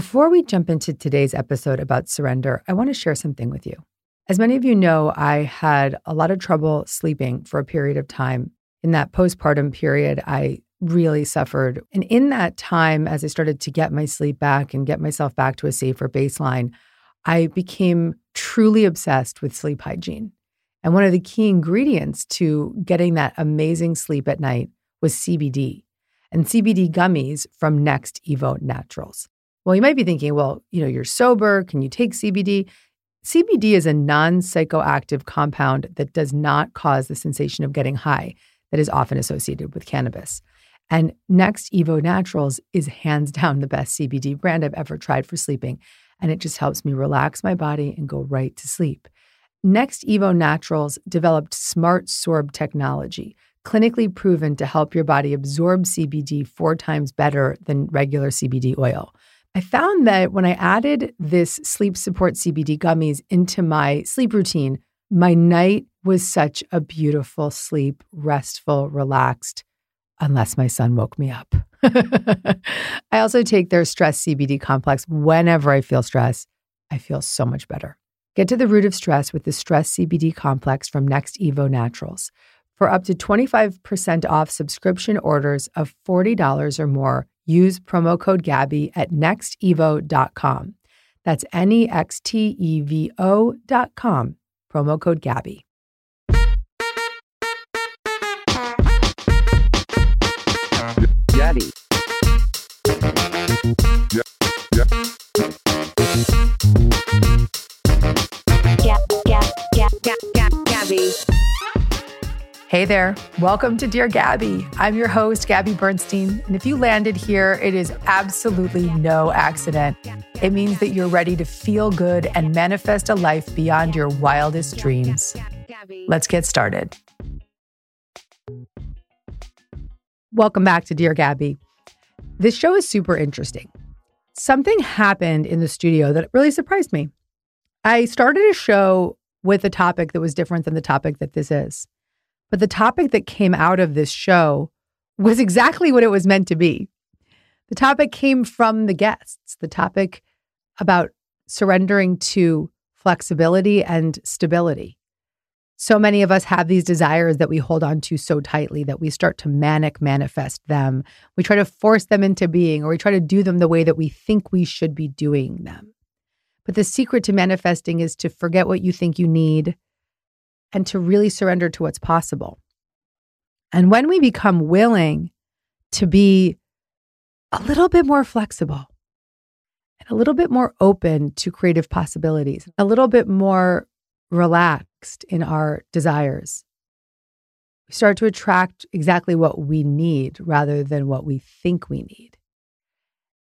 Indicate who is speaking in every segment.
Speaker 1: Before we jump into today's episode about surrender, I want to share something with you. As many of you know, I had a lot of trouble sleeping for a period of time. In that postpartum period, I really suffered. And in that time, as I started to get my sleep back and get myself back to a safer baseline, I became truly obsessed with sleep hygiene. And one of the key ingredients to getting that amazing sleep at night was CBD and CBD gummies from NextEvo Naturals. Well, you might be thinking, well, you know, you're sober. Can you take CBD? CBD is a non psychoactive compound that does not cause the sensation of getting high that is often associated with cannabis. And NextEvo Naturals is hands down the best CBD brand I've ever tried for sleeping. And it just helps me relax my body and go right to sleep. NextEvo Naturals developed Smart Sorb technology, clinically proven to help your body absorb CBD four times better than regular CBD oil. I found that when I added this sleep support CBD gummies into my sleep routine, my night was such a beautiful sleep, restful, relaxed, unless my son woke me up. I also take their stress CBD complex whenever I feel stress. I feel so much better. Get to the root of stress with the Stress CBD complex from NextEvo Naturals. For up to 25% off subscription orders of $40 or more, use promo code Gabby at nextevo.com. That's N E X T E V O.com. Promo code Gabby.
Speaker 2: Gabby.
Speaker 3: Yeah, yeah.
Speaker 4: Gab, gab, gab, gab, gab, Gabby.
Speaker 1: Hey there. Welcome to Dear Gabby. I'm your host, Gabby Bernstein. And if you landed here, it is absolutely no accident. It means that you're ready to feel good and manifest a life beyond your wildest dreams. Let's get started. Welcome back to Dear Gabby. This show is super interesting. Something happened in the studio that really surprised me. I started a show with a topic that was different than the topic that this is. But the topic that came out of this show was exactly what it was meant to be. The topic came from the guests, the topic about surrendering to flexibility and stability. So many of us have these desires that we hold on to so tightly that we start to manic manifest them. We try to force them into being, or we try to do them the way that we think we should be doing them. But the secret to manifesting is to forget what you think you need and to really surrender to what's possible. And when we become willing to be a little bit more flexible and a little bit more open to creative possibilities, a little bit more relaxed in our desires, we start to attract exactly what we need rather than what we think we need.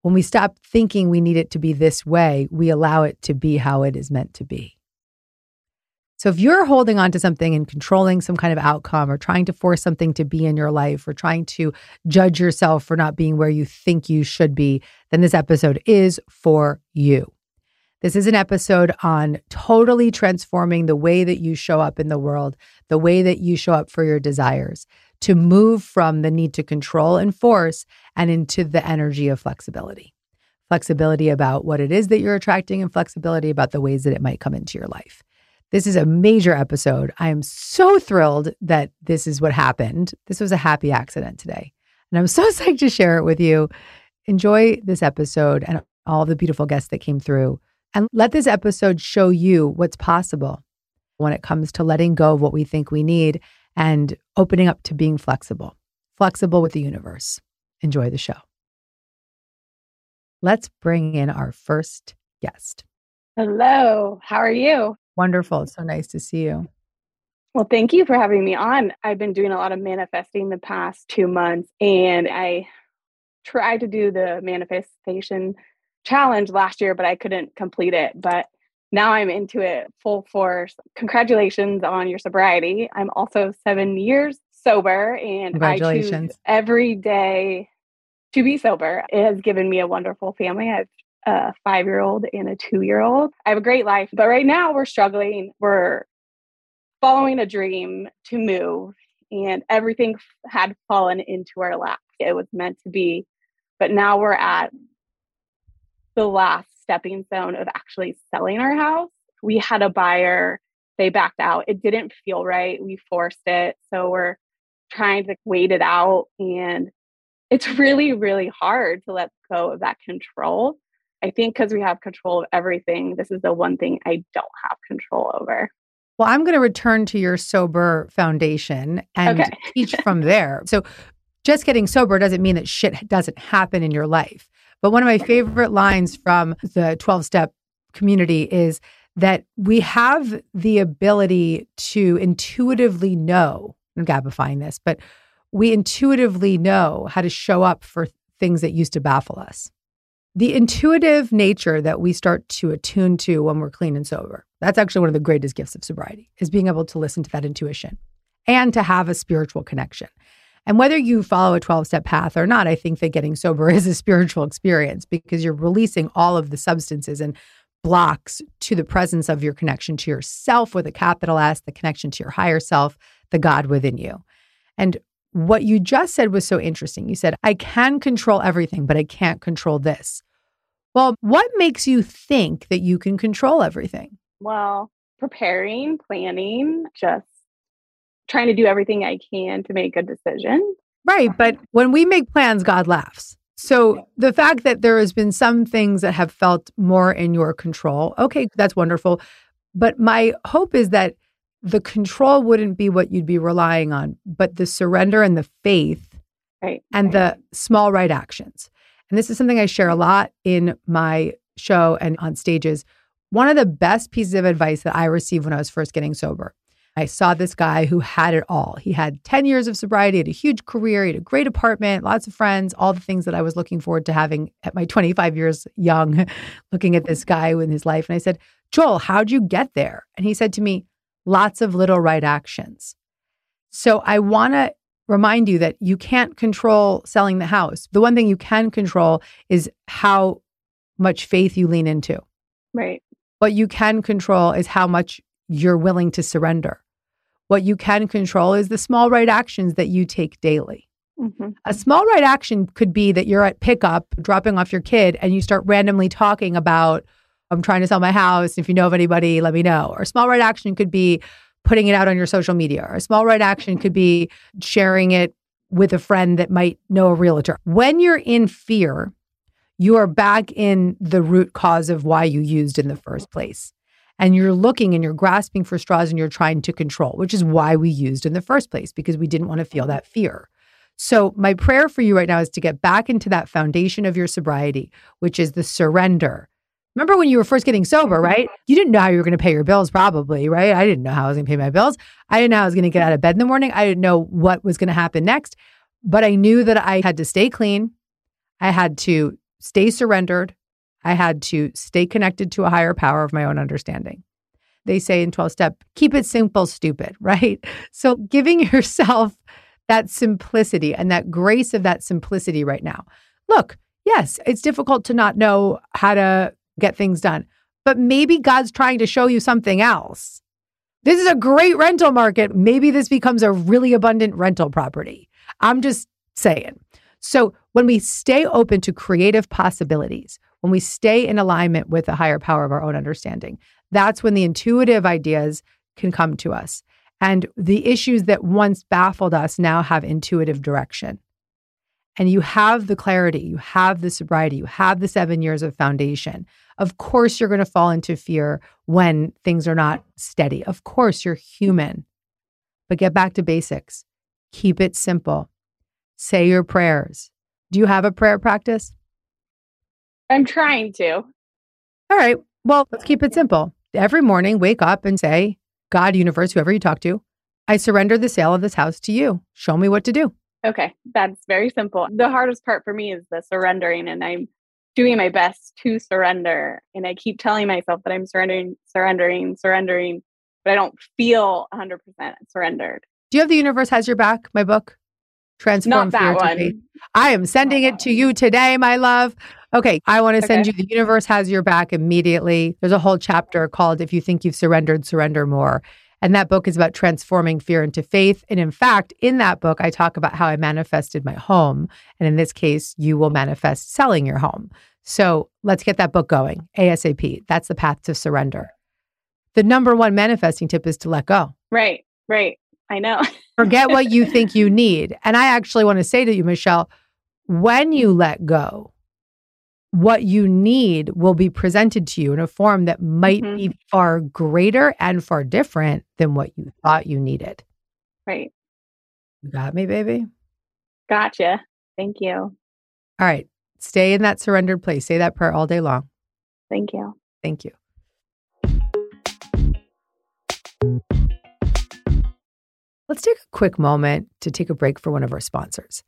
Speaker 1: When we stop thinking we need it to be this way, we allow it to be how it is meant to be. So if you're holding on to something and controlling some kind of outcome or trying to force something to be in your life or trying to judge yourself for not being where you think you should be, then this episode is for you. This is an episode on totally transforming the way that you show up in the world, the way that you show up for your desires, to move from the need to control and force and into the energy of flexibility. Flexibility about what it is that you're attracting and flexibility about the ways that it might come into your life. This is a major episode. I am so thrilled that this is what happened. This was a happy accident today. And I'm so psyched to share it with you. Enjoy this episode and all the beautiful guests that came through. And let this episode show you what's possible when it comes to letting go of what we think we need and opening up to being flexible, flexible with the universe. Enjoy the show. Let's bring in our first guest.
Speaker 2: Hello, how are you?
Speaker 1: Wonderful. It's so nice to see you.
Speaker 2: Well, thank you for having me on. I've been doing a lot of manifesting the past two months, and I tried to do the manifestation challenge last year, but I couldn't complete it. But now I'm into it full force. Congratulations on your sobriety. I'm also seven years sober, and I choose every day to be sober. It has given me a wonderful family. I've a five year old and a two year old. I have a great life, but right now we're struggling. We're following a dream to move, and everything had fallen into our lap. It was meant to be, but now we're at the last stepping stone of actually selling our house. We had a buyer, they backed out. It didn't feel right. We forced it. So we're trying to wait it out. And it's really, really hard to let go of that control. I think because we have control of everything, this is the one thing I don't have control over.
Speaker 1: Well, I'm going to return to your sober foundation and okay. teach from there. So, just getting sober doesn't mean that shit doesn't happen in your life. But one of my favorite lines from the 12 step community is that we have the ability to intuitively know, I'm gabifying this, but we intuitively know how to show up for things that used to baffle us the intuitive nature that we start to attune to when we're clean and sober. That's actually one of the greatest gifts of sobriety is being able to listen to that intuition and to have a spiritual connection. And whether you follow a 12 step path or not, I think that getting sober is a spiritual experience because you're releasing all of the substances and blocks to the presence of your connection to yourself with a capital S, the connection to your higher self, the God within you. And what you just said was so interesting. You said, I can control everything, but I can't control this. Well, what makes you think that you can control everything?
Speaker 2: Well, preparing, planning, just trying to do everything I can to make a decision.
Speaker 1: Right. But um, when we make plans, God laughs. So the fact that there has been some things that have felt more in your control, okay, that's wonderful. But my hope is that the control wouldn't be what you'd be relying on, but the surrender and the faith
Speaker 2: right,
Speaker 1: and right. the small right actions. And this is something I share a lot in my show and on stages. One of the best pieces of advice that I received when I was first getting sober. I saw this guy who had it all. He had 10 years of sobriety, had a huge career, he had a great apartment, lots of friends, all the things that I was looking forward to having at my 25 years young, looking at this guy in his life. And I said, Joel, how'd you get there? And he said to me, lots of little right actions. So I want to remind you that you can't control selling the house. The one thing you can control is how much faith you lean into.
Speaker 2: Right.
Speaker 1: What you can control is how much you're willing to surrender. What you can control is the small right actions that you take daily. Mm-hmm. A small right action could be that you're at pickup dropping off your kid and you start randomly talking about, I'm trying to sell my house. If you know of anybody, let me know. Or small right action could be, putting it out on your social media. Or a small right action could be sharing it with a friend that might know a realtor. When you're in fear, you are back in the root cause of why you used in the first place. And you're looking and you're grasping for straws and you're trying to control, which is why we used in the first place, because we didn't want to feel that fear. So, my prayer for you right now is to get back into that foundation of your sobriety, which is the surrender, Remember when you were first getting sober, mm-hmm. right? You didn't know how you were going to pay your bills, probably, right? I didn't know how I was going to pay my bills. I didn't know how I was going to get out of bed in the morning. I didn't know what was going to happen next. But I knew that I had to stay clean. I had to stay surrendered. I had to stay connected to a higher power of my own understanding. they say in 12 step, keep it simple, stupid, right? So giving yourself that simplicity and that grace of that simplicity right now. Look, yes, it's difficult to not know how to get things done, but maybe God's trying to show you something else. This is a great rental market. Maybe this becomes a really abundant rental property. I'm just saying. So, when we stay open to creative possibilities, when we stay in alignment with the higher power of our own understanding, that's when the intuitive ideas can come to us. And the issues that once baffled us now have intuitive direction. And you have the clarity, you have the sobriety, you have the seven years of foundation. Of course, you're going to fall into fear when things are not steady. Of course, you're human. But get back to basics. Keep it simple. Say your prayers. Do you have a prayer practice?
Speaker 2: I'm trying to.
Speaker 1: All right. Well, let's keep it simple. Every morning, wake up and say, God, universe, whoever you talk to, I surrender the sale of this house to you. Show me what to do.
Speaker 2: Okay, that's very simple. The hardest part for me is the surrendering, and I'm doing my best to surrender. And I keep telling myself that I'm surrendering, surrendering, surrendering, but I don't feel 100% surrendered.
Speaker 1: Do you have The Universe Has Your Back, my book? Transform
Speaker 2: Not that
Speaker 1: Fear to
Speaker 2: one.
Speaker 1: Faith. I am sending it to you today, my love. Okay, I want to send you The Universe Has Your Back immediately. There's a whole chapter called If You Think You've Surrendered, Surrender More. And that book is about transforming fear into faith. And in fact, in that book, I talk about how I manifested my home. And in this case, you will manifest selling your home. So let's get that book going ASAP. That's the path to surrender. The number one manifesting tip is to let go.
Speaker 2: Right, right. I know.
Speaker 1: Forget what you think you need. And I actually want to say to you, Michelle, when you let go, what you need will be presented to you in a form that might
Speaker 2: Mhm.
Speaker 1: be far greater and far different than what you thought you needed.
Speaker 2: right.
Speaker 1: You got me, baby?
Speaker 2: Gotcha. Thank you.
Speaker 1: All right. Stay in that surrendered place. Say that prayer all day long.
Speaker 2: Thank you.
Speaker 1: Thank you. Let's take a quick moment to take a break for one of our sponsors.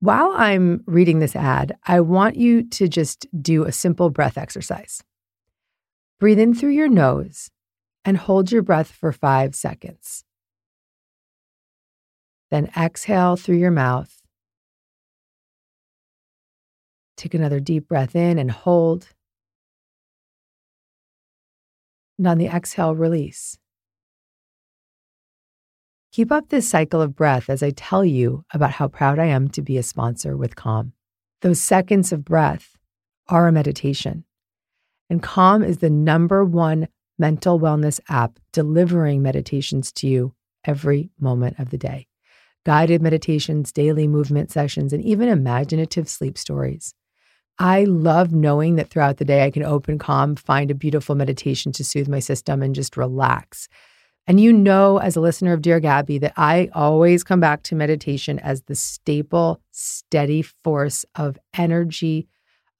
Speaker 1: While I'm reading this ad, I want you to just do a simple breath exercise. Breathe in through your nose and hold your breath for five seconds. Then exhale through your mouth. Take another deep breath in and hold. And on the exhale, release. Keep up this cycle of breath as I tell you about how proud I am to be a sponsor with Calm. Those seconds of breath are a meditation. And Calm is the number one mental wellness app delivering meditations to you every moment of the day. Guided meditations, daily movement sessions, and even imaginative sleep stories. I love knowing that throughout the day I can open Calm, find a beautiful meditation to soothe my system, and just relax. And you know, as a listener of Dear Gabby, that I always come back to meditation as the staple, steady force of energy,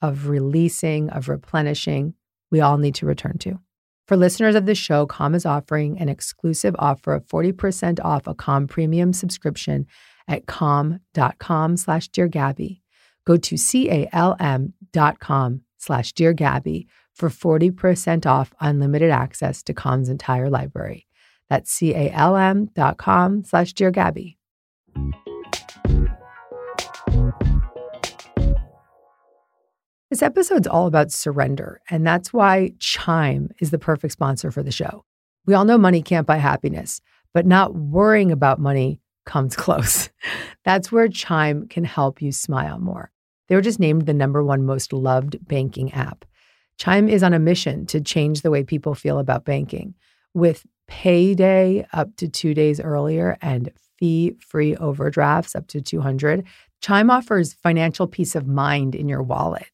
Speaker 1: of releasing, of replenishing we all need to return to. For listeners of this show, Calm is offering an exclusive offer of 40% off a Calm premium subscription at calm.com slash Dear Gabby. Go to C-A-L-M dot com slash Dear Gabby for 40% off unlimited access to Calm's entire library. That's C-A-L-M dot com slash Dear Gabby. This episode's all about surrender, and that's why Chime is the perfect sponsor for the show. We all know money can't buy happiness, but not worrying about money comes close. That's where Chime can help you smile more. They were just named the number one most loved banking app. Chime is on a mission to change the way people feel about banking with payday up to two days earlier and fee free overdrafts up to 200. Chime offers financial peace of mind in your wallet.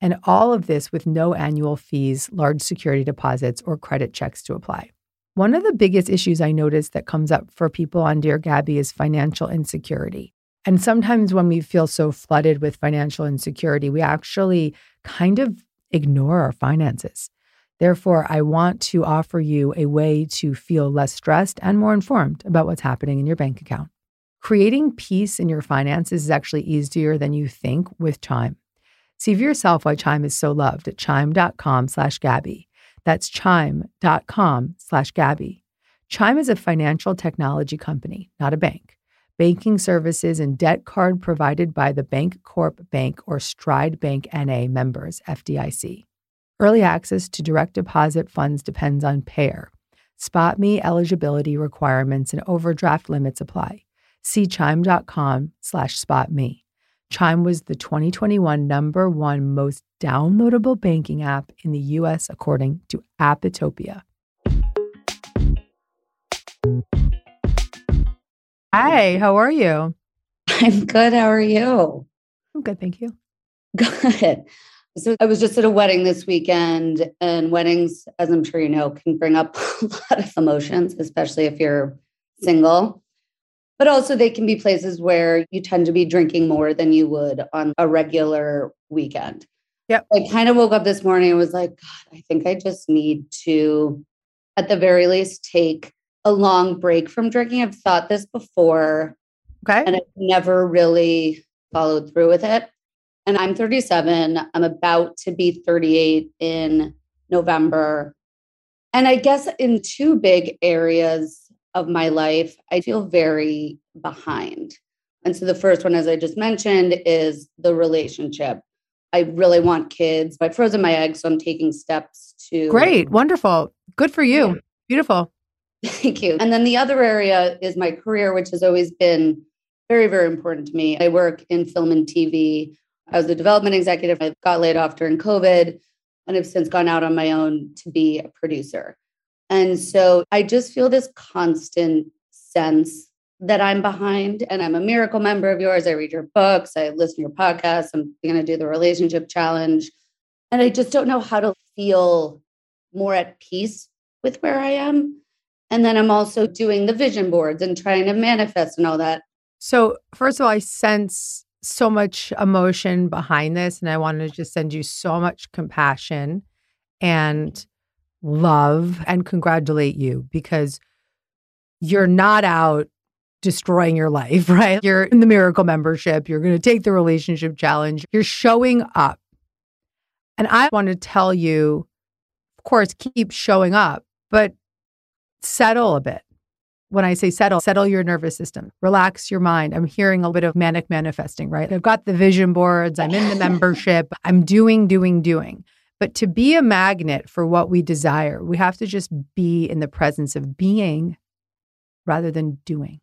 Speaker 1: And all of this with no annual fees, large security deposits, or credit checks to apply. One of the biggest issues I notice that comes up for people on Dear Gabby is financial insecurity. And sometimes when we feel so flooded with financial insecurity, we actually kind of ignore our finances. Therefore, I want to offer you a way to feel less stressed and more informed about what's happening in your bank account. Creating peace in your finances is actually easier than you think with Chime. See for yourself why Chime is so loved at chime.com slash Gabby. That's chime.com slash Gabby. Chime is a financial technology company, not a bank. Banking services and debt card provided by the Bancorp Bank or Stride Bank NA members, FDIC. Early access to direct deposit funds depends on payer. SpotMe eligibility requirements and overdraft limits apply. See chime.com slash spotme. Chime was the 2021 number one most downloadable banking app in the US according to Apptopia. Hi, how are you?
Speaker 3: I'm good. How are you?
Speaker 1: I'm good, thank you.
Speaker 3: Good. So I was just at a wedding this weekend, and weddings, as I'm sure you know, can bring up a lot of emotions, especially if you're single. But also, they can be places where you tend to be drinking more than you would on a regular weekend.
Speaker 1: Yep.
Speaker 3: I kind of woke up this morning and was like, God, I think I just need to, at the very least, take a long break from drinking. I've thought this before,
Speaker 1: Okay.
Speaker 3: and I've never really followed through with it. And I'm 37. I'm about to be 38 in November. And I guess in two big areas of my life, I feel very behind. And so the first one, as I just mentioned, is the relationship. I really want kids. I've frozen my eggs, so I'm taking steps to
Speaker 1: Great, wonderful. Good for you.
Speaker 3: Yeah.
Speaker 1: Beautiful.
Speaker 3: Thank you. And then the other area is my career, which has always been very, very important to me. I work in film and TV. I was a development executive. I got laid off during COVID and have since gone out on my own to be a producer. And so I just feel this constant sense that I'm behind. And I'm a miracle member of yours. I read your books, I listen to your podcasts. I'm going to do the relationship challenge. And I just don't know how to feel more at peace with where I am. And then I'm also doing the vision boards and trying to manifest and all that.
Speaker 1: So, first of all, I sense so much emotion behind this, and I want to just send you so much compassion and love and congratulate you because you're not out destroying your life, right? You're in the miracle membership, you're going to take the relationship challenge, you're showing up. And I want to tell you, of course, keep showing up, but settle a bit when I say settle, settle your nervous system, relax your mind. I'm hearing a bit of manic manifesting, right? I've got the vision boards, I'm in the membership, I'm doing, doing, doing. But to be a magnet for what we desire, we have to just be in the presence of being rather than doing.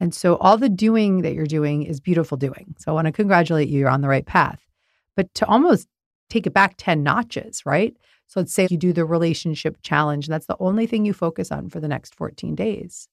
Speaker 1: And so all the doing that you're doing is beautiful doing. So I want to congratulate you, you're on the right path. But to almost take it back 10 notches, right? So let's say you do the relationship challenge, and that's the only thing you focus on for the next 14 days.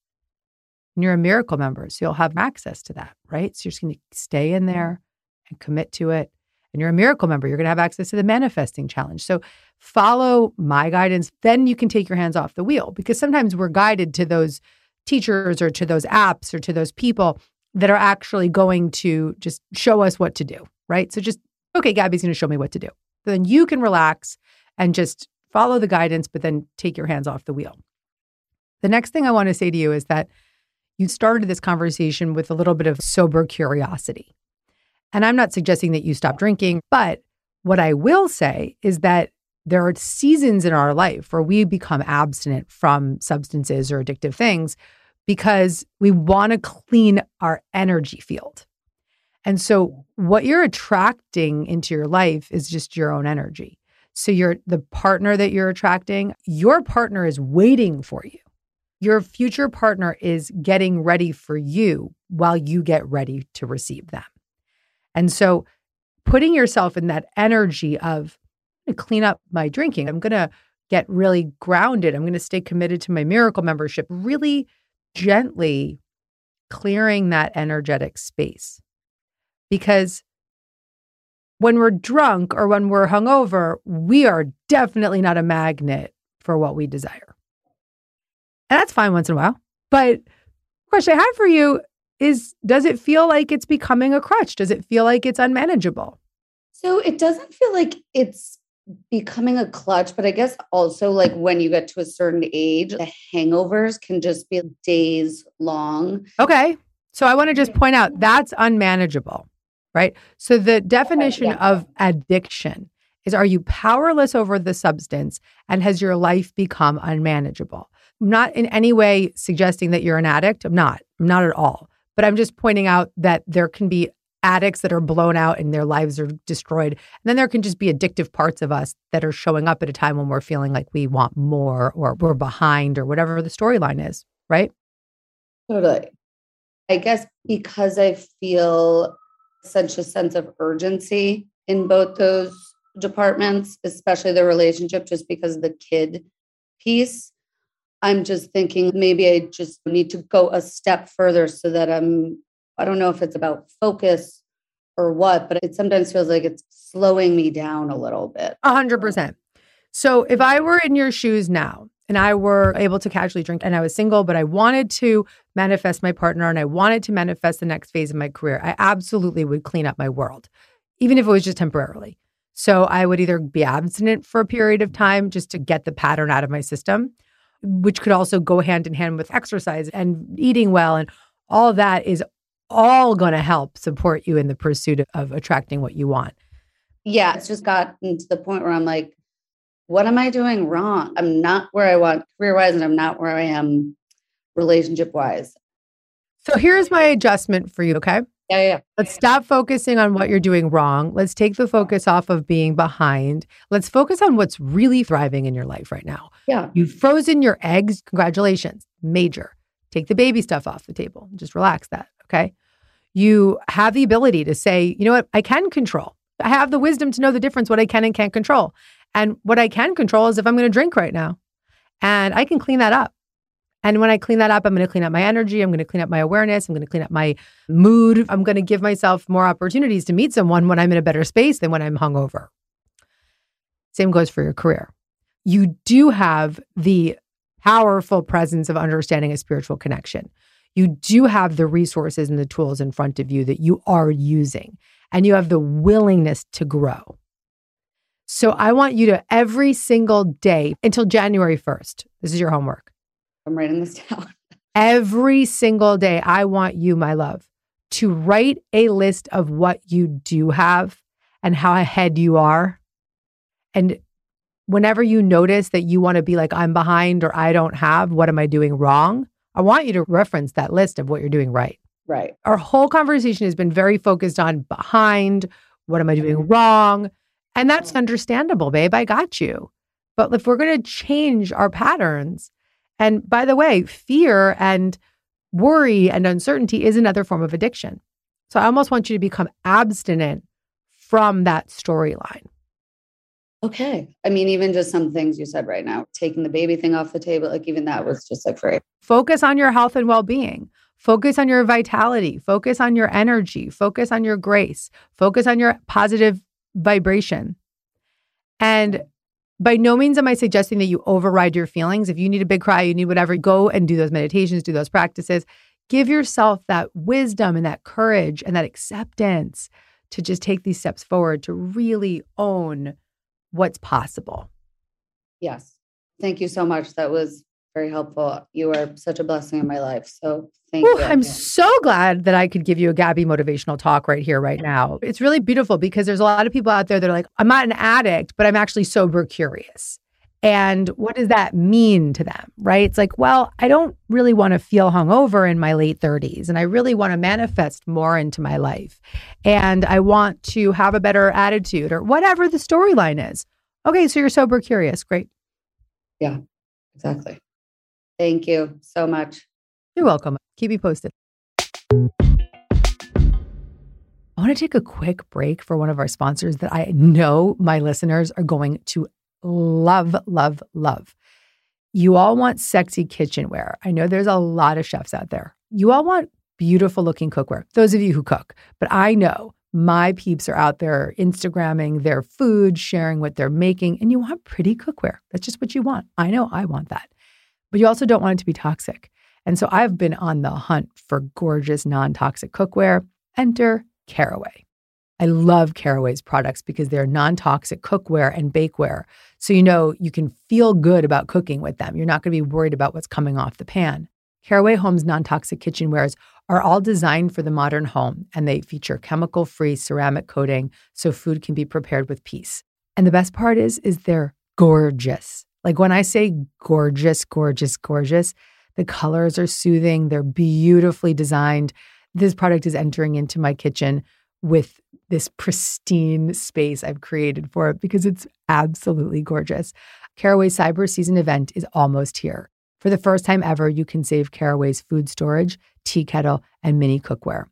Speaker 1: And you're a miracle member, so you'll have access to that, right? So you're just going to stay in mm-hmm. there and commit to it. And you're a miracle member, you're going to have access to the manifesting challenge. So follow my guidance, then you can take your hands off the wheel because sometimes we're guided to those teachers or to those apps or to those people that are actually going to just show us what to do, right? So just, okay, Gabby's going to show me what to do. Then you can relax and just follow the guidance, but then take your hands off the wheel. The next thing I want to say to you is that you started this conversation with a little bit of sober curiosity. And I'm not suggesting that you stop drinking, but what I will say is that there are seasons in our life where we become abstinent from substances or addictive things because we want to clean our energy field. And so what you're attracting into your life is just your own energy. So you're the partner that you're attracting, your partner is waiting for you. Your future partner is getting ready for you while you get ready to receive them. And so putting yourself in that energy of clean up my drinking. I'm going to get really grounded. I'm going to stay committed to my miracle membership, really gently clearing that energetic space. Because when we're drunk or when we're hungover, we are definitely not a magnet for what we desire. And that's fine once in a while. But question I have for you is does it feel like it's becoming a crutch? Does it feel like it's unmanageable?
Speaker 3: So it doesn't feel like it's becoming a clutch, but I guess also like when you get to a certain age, the hangovers can just be days long.
Speaker 1: Okay. So I want to just point out that's unmanageable, right? So the definition
Speaker 3: yeah.
Speaker 1: of addiction is are you powerless over the substance and has your life become unmanageable? I'm not in any way suggesting that you're an addict. I'm not. I'm not at all. But I'm just pointing out that there can be addicts that are blown out and their lives are destroyed. And then there can just be addictive parts of us that are showing up at a time when we're feeling like we want more or we're behind or whatever the storyline is, right?
Speaker 3: Totally. I guess because I feel such a sense of urgency in both those departments, especially the relationship, just because of the kid piece. I'm just thinking maybe I just need to go a step further so that I'm, I don't know if it's about focus or what, but it sometimes feels like it's slowing me down a little bit.
Speaker 1: A hundred percent. So if I were in your shoes now and I were able to casually drink and I was single, but I wanted to manifest my partner and I wanted to manifest the next phase of my career, I absolutely would clean up my world, even if it was just temporarily. So I would either be abstinent for a period of time just to get the pattern out of my system, which could also go hand in hand with exercise and eating well. And all that is all going to help support you in the pursuit of attracting what you want.
Speaker 3: Yeah, it's just gotten to the point where I'm like, what am I doing wrong? I'm not where I want career wise, and I'm not where I am relationship wise.
Speaker 1: So here's my adjustment for you, okay?
Speaker 3: Yeah, yeah.
Speaker 1: Let's stop focusing on what you're doing wrong. Let's take the focus off of being behind. Let's focus on what's really thriving in your life right now.
Speaker 3: Yeah.
Speaker 1: You've frozen your eggs. Congratulations. Major. Take the baby stuff off the table. Just relax that. Okay. You have the ability to say, you know what, I can control. I have the wisdom to know the difference what I can and can't control. And what I can control is if I'm going to drink right now. And I can clean that up. And when I clean that up, I'm going to clean up my energy. I'm going to clean up my awareness. I'm going to clean up my mood. I'm going to give myself more opportunities to meet someone when I'm in a better space than when I'm hungover. Same goes for your career. You do have the powerful presence of understanding a spiritual connection. You do have the resources and the tools in front of you that you are using, and you have the willingness to grow. So I want you to every single day until January 1st, this is your homework.
Speaker 3: I'm writing this down.
Speaker 1: Every single day, I want you, my love, to write a list of what you do have and how ahead you are. And whenever you notice that you want to be like, I'm behind or I don't have, what am I doing wrong? I want you to reference that list of what you're doing right.
Speaker 3: Right.
Speaker 1: Our whole conversation has been very focused on behind, what am I doing mm-hmm. wrong? And that's understandable, babe. I got you. But if we're going to change our patterns, and by the way, fear and worry and uncertainty is another form of addiction. So I almost want you to become abstinent from that storyline.
Speaker 3: Okay. I mean, even just some things you said right now, taking the baby thing off the table, like even that was just like great.
Speaker 1: Focus on your health and well being. Focus on your vitality. Focus on your energy. Focus on your grace. Focus on your positive vibration. And by no means am I suggesting that you override your feelings. If you need a big cry, you need whatever, go and do those meditations, do those practices. Give yourself that wisdom and that courage and that acceptance to just take these steps forward to really own what's possible.
Speaker 3: Yes. Thank you so much. That was very helpful. You are such a blessing in my life. So thank
Speaker 1: Ooh,
Speaker 3: you.
Speaker 1: I'm so glad that I could give you a Gabby motivational talk right here, right now. It's really beautiful because there's a lot of people out there that are like, I'm not an addict, but I'm actually sober curious. And what does that mean to them? Right? It's like, well, I don't really want to feel hungover in my late 30s, and I really want to manifest more into my life. And I want to have a better attitude or whatever the storyline is. Okay, so you're sober curious. Great.
Speaker 3: Yeah, exactly. Thank you so much.
Speaker 1: You're welcome. Keep me posted. I want to take a quick break for one of our sponsors that I know my listeners are going to love, love, love. You all want sexy kitchenware. I know there's a lot of chefs out there. You all want beautiful looking cookware, those of you who cook. But I know my peeps are out there Instagramming their food, sharing what they're making, and you want pretty cookware. That's just what you want. I know I want that. But you also don't want it to be toxic. And so I've been on the hunt for gorgeous non toxic cookware. Enter Caraway. I love Caraway's products because they're non toxic cookware and bakeware. So you know you can feel good about cooking with them. You're not going to be worried about what's coming off the pan. Caraway Home's non toxic kitchenwares are all designed for the modern home and they feature chemical free ceramic coating so food can be prepared with peace. And the best part is, is they're gorgeous. Like when I say gorgeous, gorgeous, gorgeous, the colors are soothing. They're beautifully designed. This product is entering into my kitchen with this pristine space I've created for it because it's absolutely gorgeous. Caraway Cyber Season event is almost here. For the first time ever, you can save Caraway's food storage, tea kettle, and mini cookware.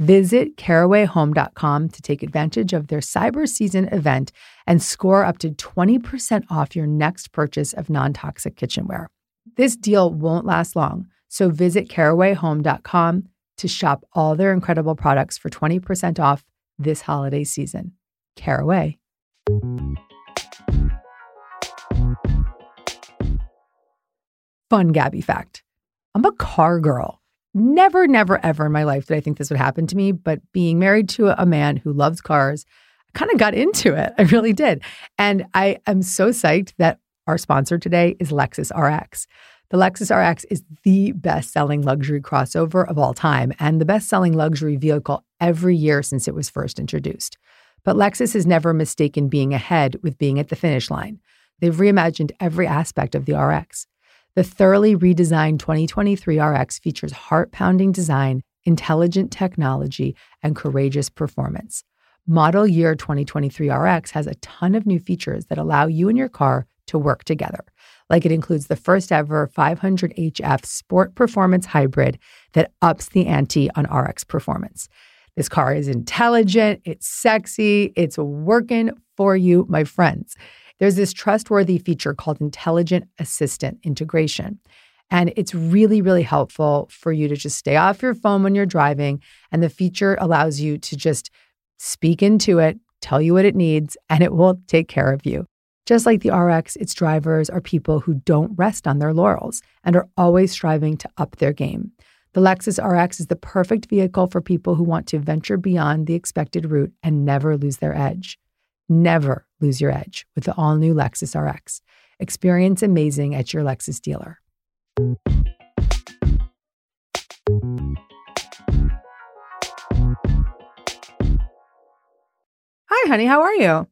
Speaker 1: Visit carawayhome.com to take advantage of their Cyber Season event and score up to 20% off your next purchase of non toxic kitchenware. This deal won't last long, so visit carawayhome.com to shop all their incredible products for 20% off this holiday season. Caraway. Fun Gabby fact I'm a car girl. Never, never, ever in my life did I think this would happen to me, but being married to a man who loves cars, I kind of got into it. I really did. And I am so psyched that our sponsor today is Lexus RX. The Lexus RX is the best selling luxury crossover of all time and the best selling luxury vehicle every year since it was first introduced. But Lexus has never mistaken being ahead with being at the finish line. They've reimagined every aspect of the RX. The thoroughly redesigned 2023 RX features heart pounding design, intelligent technology, and courageous performance. Model year 2023 RX has a ton of new features that allow you and your car to work together. Like it includes the first ever 500h F Sport Performance Hybrid that ups the ante on RX performance. This car is intelligent, it's sexy, it's working for you, my friends. There's this trustworthy feature called Intelligent Assistant Integration. And it's really, really helpful for you to just stay off your phone when you're driving. And the feature allows you to just speak into it, tell you what it needs, and it will take care of you. Just like the RX, its drivers are people who don't rest on their laurels and are always striving to up their game. The Lexus RX is the perfect vehicle for people who want to venture beyond the expected route and never lose their edge. Never lose your edge with the all new Lexus RX. Experience amazing at your Lexus dealer. Hi, honey. How are you?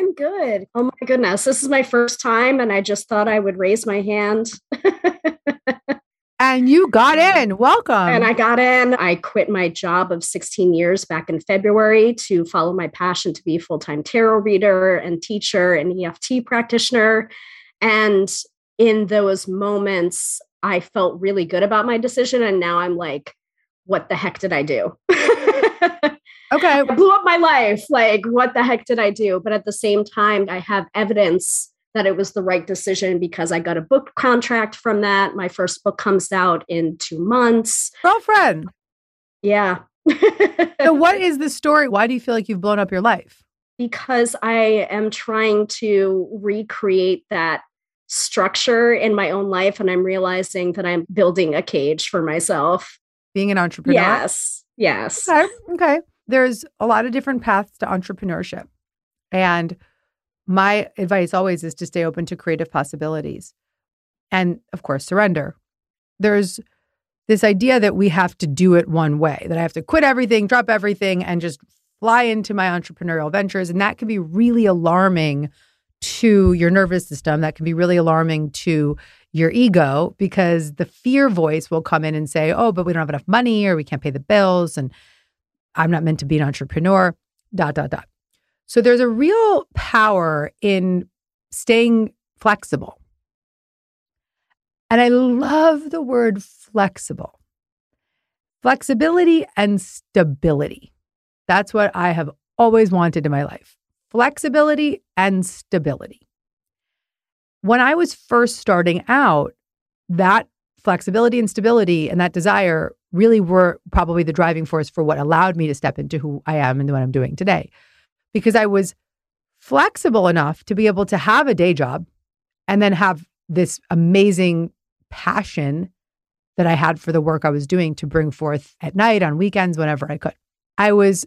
Speaker 5: I'm good. Oh my goodness. This is my first time, and I just thought I would raise my hand.
Speaker 1: and you got in. Welcome.
Speaker 5: And I got in. I quit my job of 16 years back in February to follow my passion to be a full time tarot reader and teacher and EFT practitioner. And in those moments, I felt really good about my decision. And now I'm like, what the heck did I do?
Speaker 1: Okay.
Speaker 5: I blew up my life. Like, what the heck did I do? But at the same time, I have evidence that it was the right decision because I got a book contract from that. My first book comes out in two months.
Speaker 1: Girlfriend.
Speaker 5: Yeah.
Speaker 1: so, what is the story? Why do you feel like you've blown up your life?
Speaker 5: Because I am trying to recreate that structure in my own life. And I'm realizing that I'm building a cage for myself.
Speaker 1: Being an entrepreneur?
Speaker 5: Yes. Yes.
Speaker 1: Okay. Okay there's a lot of different paths to entrepreneurship. And my advice always is to stay open to creative possibilities. And of course, surrender. There's this idea that we have to do it one way, that I have to quit everything, drop everything, and just fly into my entrepreneurial ventures. And that can be really alarming to your nervous system. That can be really alarming to your ego because the fear voice will come in and say, oh, but we don't have enough money or we can't pay the bills. And I'm not meant to be an entrepreneur, dot, dot, dot. So there's a real power in staying flexible. And I love the word flexible. Flexibility and stability. That's what I have always wanted in my life flexibility and stability. When I was first starting out, that flexibility and stability and that desire really were probably the driving force for what allowed me to step into who I am and what I'm doing today. Because I was flexible enough to be able to have a day job and then have this amazing passion that I had for the work I was doing to bring forth at night, on weekends, whenever I could. I was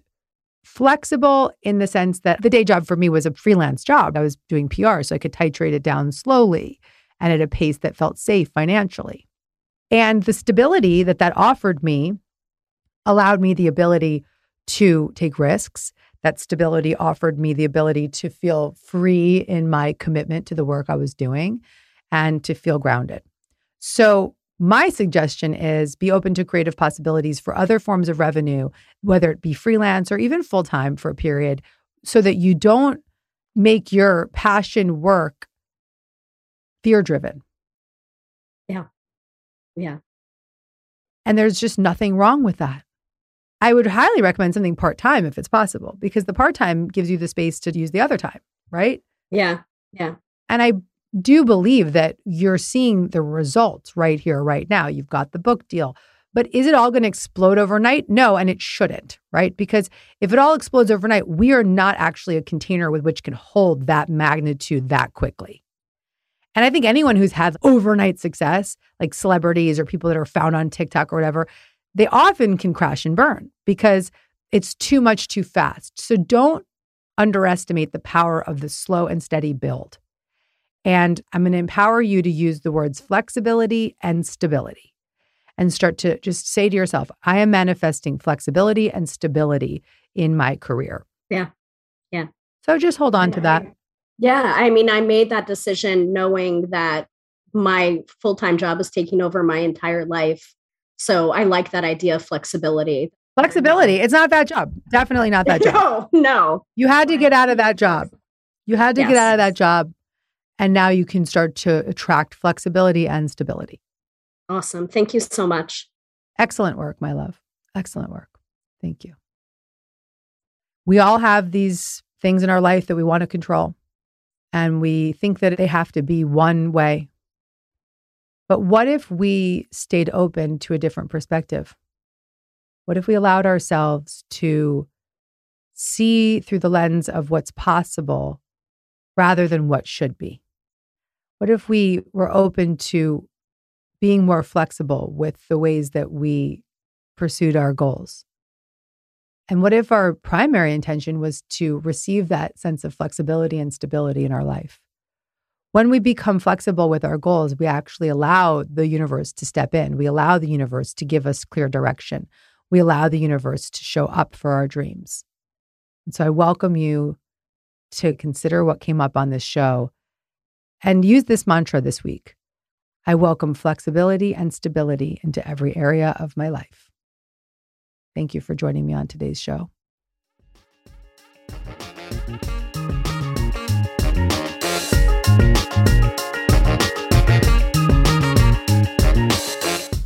Speaker 1: flexible in the sense that the day job for me was a freelance job. I was doing PR, so I could titrate it down slowly and at a pace that felt safe financially. And the stability that that offered me allowed me the ability to take risks. That stability offered me the ability to feel free in my commitment to the work I was doing and to feel grounded. So, my suggestion is be open to creative possibilities for other forms of revenue, whether it be freelance or even full time for a period, so that you don't make your passion work fear driven.
Speaker 5: Yeah. Yeah.
Speaker 1: And there's just nothing wrong with that. I would highly recommend something part time if it's possible, because the part time gives you the space to use the other time, right?
Speaker 5: Yeah. Yeah.
Speaker 1: And I do believe that you're seeing the results right here, right now. You've got the book deal. But is it all going to explode overnight? No, and it shouldn't, right? Because if it all explodes overnight, we are not actually a container with which can hold that magnitude that quickly. And I think anyone who's had overnight success, like celebrities or people that are found on TikTok or whatever, they often can crash and burn because it's too much too fast. So don't underestimate the power of the slow and steady build. And I'm going to empower you to use the words flexibility and stability and start to just say to yourself, I am manifesting flexibility and stability in my career.
Speaker 5: Yeah. Yeah.
Speaker 1: So just hold on to that.
Speaker 5: Yeah. I mean, I made that decision knowing that my full time job is taking over my entire life. So I like that idea of flexibility.
Speaker 1: Flexibility. Um, it's not bad job. Definitely not that
Speaker 5: job. No, no.
Speaker 1: You had to get out of that job. You had to yes. get out of that job. And now you can start to attract flexibility and stability.
Speaker 5: Awesome. Thank you so much.
Speaker 1: Excellent work, my love. Excellent work. Thank you. We all have these things in our life that we want to control, and we think that they have to be one way. But what if we stayed open to a different perspective? What if we allowed ourselves to see through the lens of what's possible rather than what should be? What if we were open to being more flexible with the ways that we pursued our goals? And what if our primary intention was to receive that sense of flexibility and stability in our life? When we become flexible with our goals, we actually allow the universe to step in. We allow the universe to give us clear direction. We allow the universe to show up for our dreams. And so I welcome you to consider what came up on this show and use this mantra this week I welcome flexibility and stability into every area of my life. Thank you for joining me on today's show.